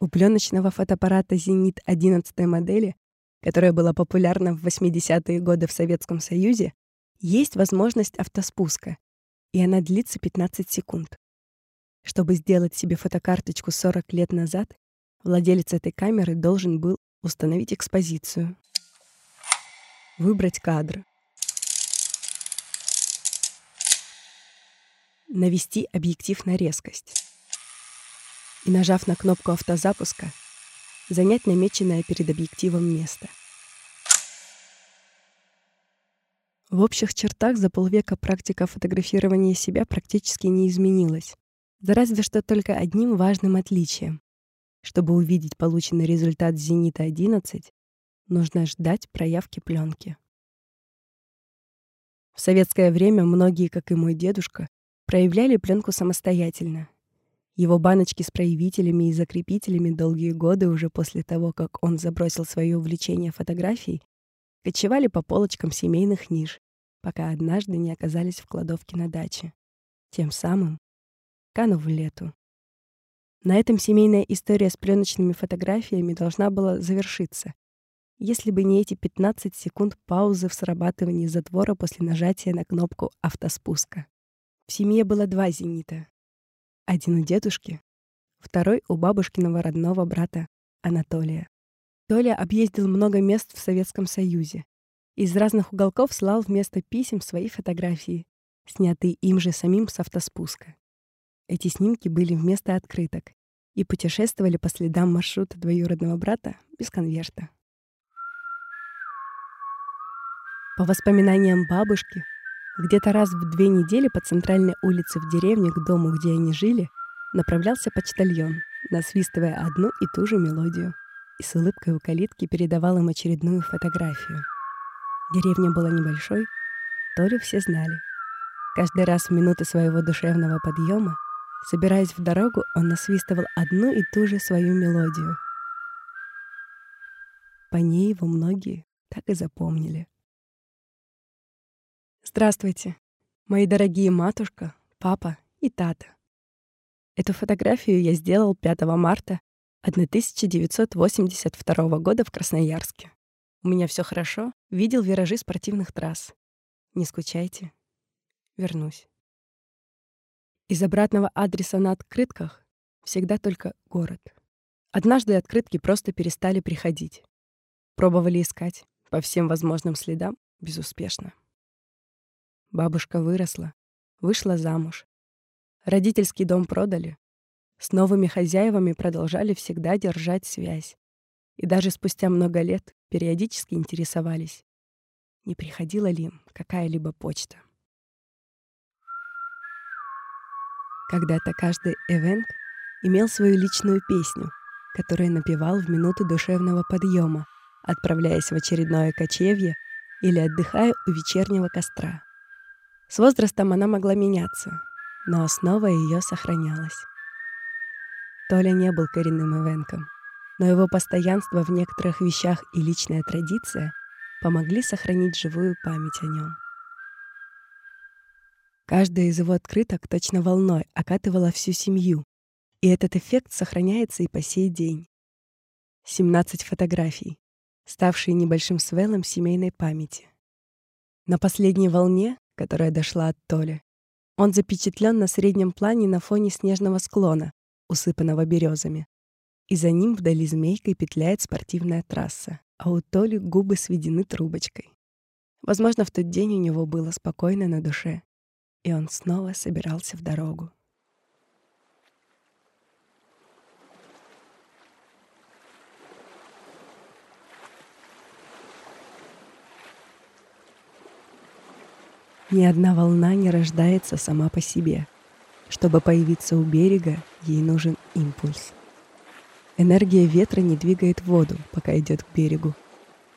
У пленочного фотоаппарата «Зенит» 11 модели, которая была популярна в 80-е годы в Советском Союзе, есть возможность автоспуска, и она длится 15 секунд. Чтобы сделать себе фотокарточку 40 лет назад, владелец этой камеры должен был установить экспозицию, выбрать кадр, навести объектив на резкость и, нажав на кнопку автозапуска, занять намеченное перед объективом место. В общих чертах за полвека практика фотографирования себя практически не изменилась. Да разве что только одним важным отличием. Чтобы увидеть полученный результат «Зенита-11», нужно ждать проявки пленки. В советское время многие, как и мой дедушка, проявляли пленку самостоятельно. Его баночки с проявителями и закрепителями долгие годы уже после того, как он забросил свое увлечение фотографией, кочевали по полочкам семейных ниш, пока однажды не оказались в кладовке на даче. Тем самым канув в лету. На этом семейная история с пленочными фотографиями должна была завершиться, если бы не эти 15 секунд паузы в срабатывании затвора после нажатия на кнопку автоспуска. В семье было два «Зенита». Один у дедушки, второй у бабушкиного родного брата Анатолия. Толя объездил много мест в Советском Союзе. Из разных уголков слал вместо писем свои фотографии, снятые им же самим с автоспуска. Эти снимки были вместо открыток и путешествовали по следам маршрута двоюродного брата без конверта. По воспоминаниям бабушки, где-то раз в две недели по центральной улице в деревне к дому, где они жили, направлялся почтальон, насвистывая одну и ту же мелодию, и с улыбкой у калитки передавал им очередную фотографию. Деревня была небольшой, Толю все знали. Каждый раз в минуты своего душевного подъема, собираясь в дорогу, он насвистывал одну и ту же свою мелодию. По ней его многие так и запомнили. Здравствуйте, мои дорогие матушка, папа и тата. Эту фотографию я сделал 5 марта 1982 года в Красноярске. У меня все хорошо, видел виражи спортивных трасс. Не скучайте. Вернусь. Из обратного адреса на открытках всегда только город. Однажды открытки просто перестали приходить. Пробовали искать по всем возможным следам безуспешно. Бабушка выросла, вышла замуж. Родительский дом продали. С новыми хозяевами продолжали всегда держать связь. И даже спустя много лет периодически интересовались, не приходила ли им какая-либо почта. Когда-то каждый эвент имел свою личную песню, которую напевал в минуту душевного подъема, отправляясь в очередное кочевье или отдыхая у вечернего костра. С возрастом она могла меняться, но основа ее сохранялась. Толя не был коренным ивенком, но его постоянство в некоторых вещах и личная традиция помогли сохранить живую память о нем. Каждая из его открыток точно волной окатывала всю семью, и этот эффект сохраняется и по сей день. 17 фотографий, ставшие небольшим свелом семейной памяти. На последней волне которая дошла от Толи. Он запечатлен на среднем плане на фоне снежного склона, усыпанного березами. И за ним вдали змейкой петляет спортивная трасса, а у Толи губы сведены трубочкой. Возможно, в тот день у него было спокойно на душе, и он снова собирался в дорогу. Ни одна волна не рождается сама по себе. Чтобы появиться у берега, ей нужен импульс. Энергия ветра не двигает воду, пока идет к берегу,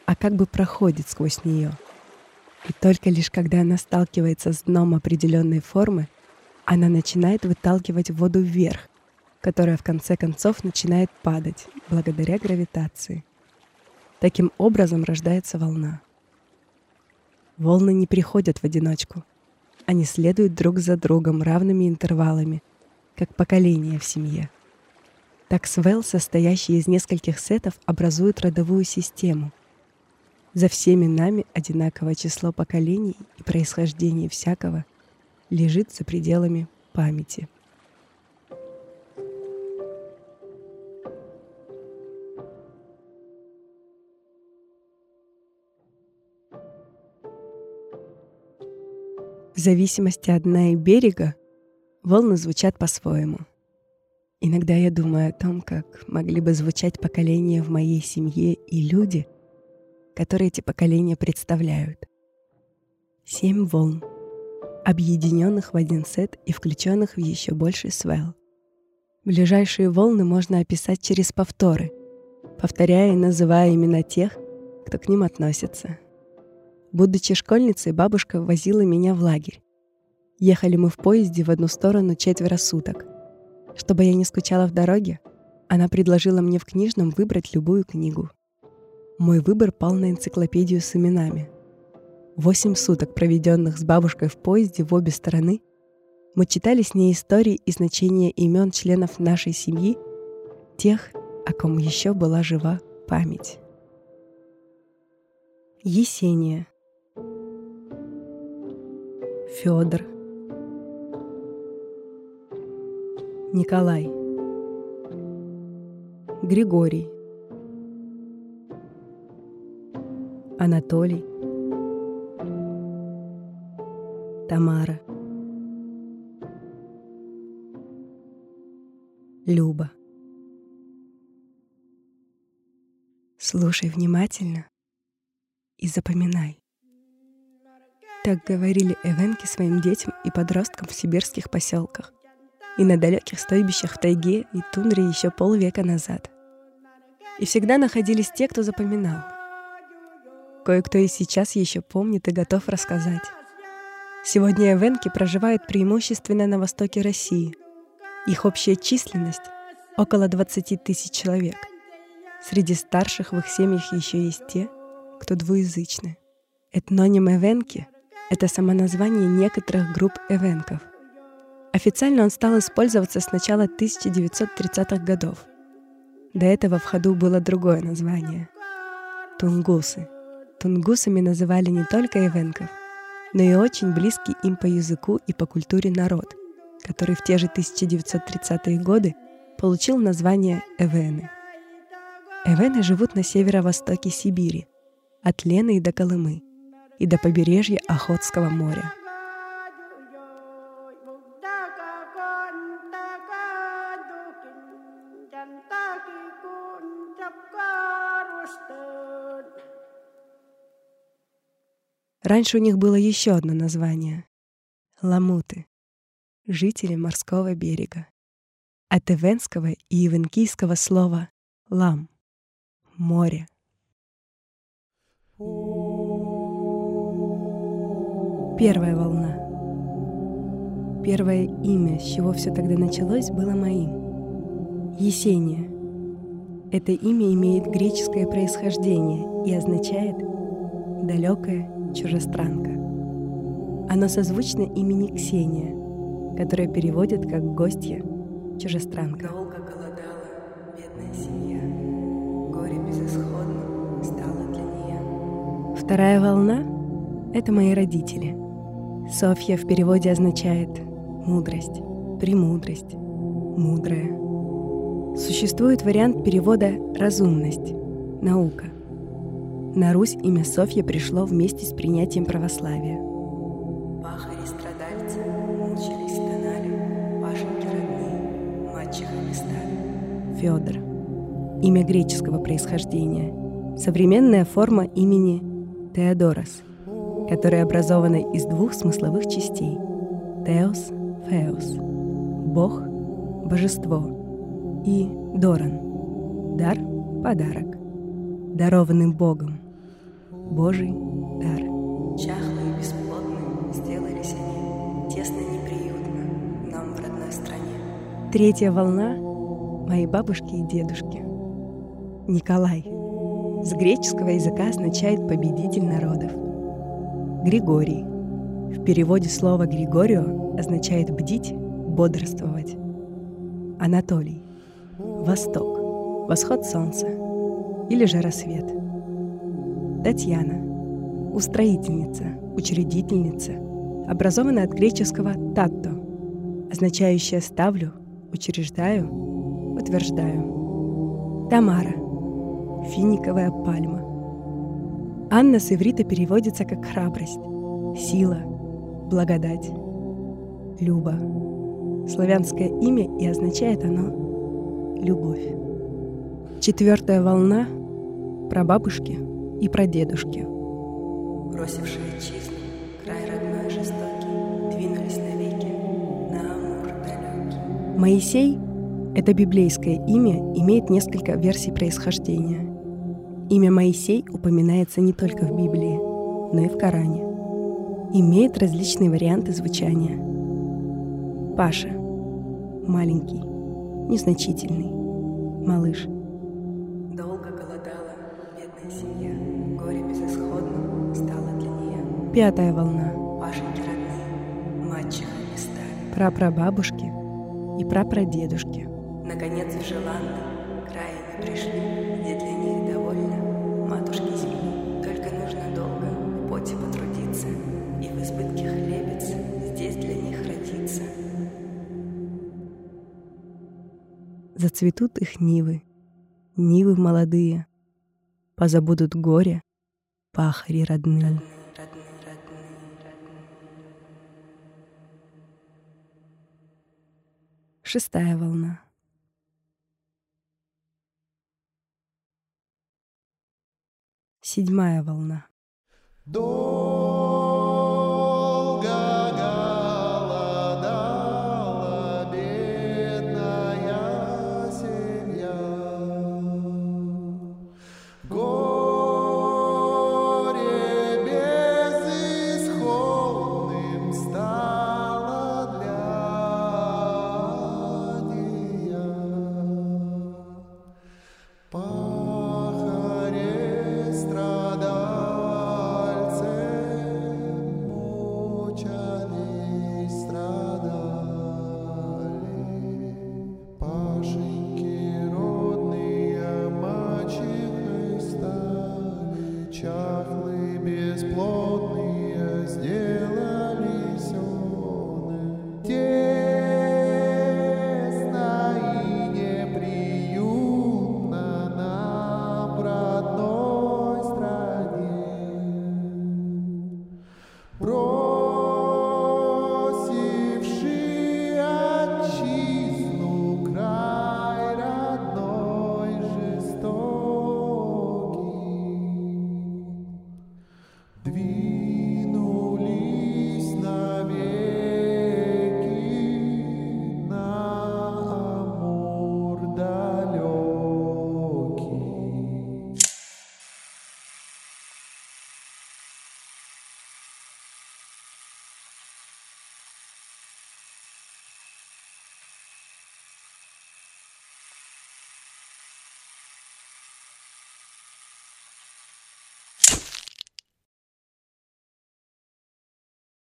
а как бы проходит сквозь нее. И только лишь когда она сталкивается с дном определенной формы, она начинает выталкивать воду вверх, которая в конце концов начинает падать благодаря гравитации. Таким образом рождается волна. Волны не приходят в одиночку. Они следуют друг за другом равными интервалами, как поколения в семье. Так свел, состоящий из нескольких сетов, образует родовую систему. За всеми нами одинаковое число поколений и происхождение всякого лежит за пределами памяти. В зависимости от дна и берега волны звучат по-своему. Иногда я думаю о том, как могли бы звучать поколения в моей семье и люди, которые эти поколения представляют. Семь волн, объединенных в один сет и включенных в еще больший свел. Ближайшие волны можно описать через повторы, повторяя и называя имена тех, кто к ним относится — Будучи школьницей, бабушка возила меня в лагерь. Ехали мы в поезде в одну сторону четверо суток. Чтобы я не скучала в дороге, она предложила мне в книжном выбрать любую книгу. Мой выбор пал на энциклопедию с именами. Восемь суток, проведенных с бабушкой в поезде в обе стороны, мы читали с ней истории и значения имен членов нашей семьи, тех, о ком еще была жива память. Есения. Федор, Николай, Григорий, Анатолий, Тамара, Люба. Слушай внимательно и запоминай. Так говорили эвенки своим детям и подросткам в сибирских поселках и на далеких стойбищах в тайге и тундре еще полвека назад. И всегда находились те, кто запоминал. Кое-кто и сейчас еще помнит и готов рассказать. Сегодня эвенки проживают преимущественно на востоке России. Их общая численность — около 20 тысяч человек. Среди старших в их семьях еще есть те, кто двуязычны. Этноним эвенки это самоназвание некоторых групп эвенков. Официально он стал использоваться с начала 1930-х годов. До этого в ходу было другое название — тунгусы. Тунгусами называли не только эвенков, но и очень близкий им по языку и по культуре народ, который в те же 1930-е годы получил название эвены. Эвены живут на северо-востоке Сибири, от Лены до Колымы — и до побережья Охотского моря. Раньше у них было еще одно название — ламуты, жители морского берега. От эвенского и ивенкийского слова «лам» — море. Первая волна. Первое имя, с чего все тогда началось, было моим. Есения. Это имя имеет греческое происхождение и означает «далекая чужестранка». Оно созвучно имени Ксения, которое переводит как «гостья чужестранка». Долго голодала бедная семья, горе безысходным стало для нее. Вторая волна — это мои родители — Софья в переводе означает «мудрость», «премудрость», «мудрая». Существует вариант перевода «разумность», «наука». На Русь имя Софья пришло вместе с принятием православия. Пахари-страдальцы мучились, стонали, пашеньки родные, мачехами стали. Федор. Имя греческого происхождения. Современная форма имени Теодорос – которые образованы из двух смысловых частей — теос, феос, бог, божество, и доран, дар, подарок, дарованный Богом, Божий дар. Чахлые и бесплодные сделались они, тесно неприютно нам в родной стране. Третья волна — мои бабушки и дедушки. Николай. С греческого языка означает «победитель народов». Григорий. В переводе слова «Григорио» означает «бдить», «бодрствовать». Анатолий. Восток. Восход солнца. Или же рассвет. Татьяна. Устроительница, учредительница, образованная от греческого «татто», означающее «ставлю», «учреждаю», «утверждаю». Тамара. Финиковая пальма. Анна с иврита переводится как «храбрость», «сила», «благодать», «люба». Славянское имя и означает оно «любовь». Четвертая волна — про бабушки и про дедушки. Бросившие чизну, край родной жестокий, двинулись навеки на Амур далекий. Моисей — это библейское имя, имеет несколько версий происхождения. Имя Моисей упоминается не только в Библии, но и в Коране. Имеет различные варианты звучания. Паша — маленький, незначительный, малыш — Долго голодала бедная семья, горе безысходно стало для нее. Пятая волна. Пашеньки родные, мачехами стали. Прапрабабушки и прапрадедушки. Наконец в край они пришли, где для избытке хлебец здесь для них родиться. Зацветут их нивы, нивы молодые, позабудут горе, пахари родные. Шестая волна. Седьмая волна. До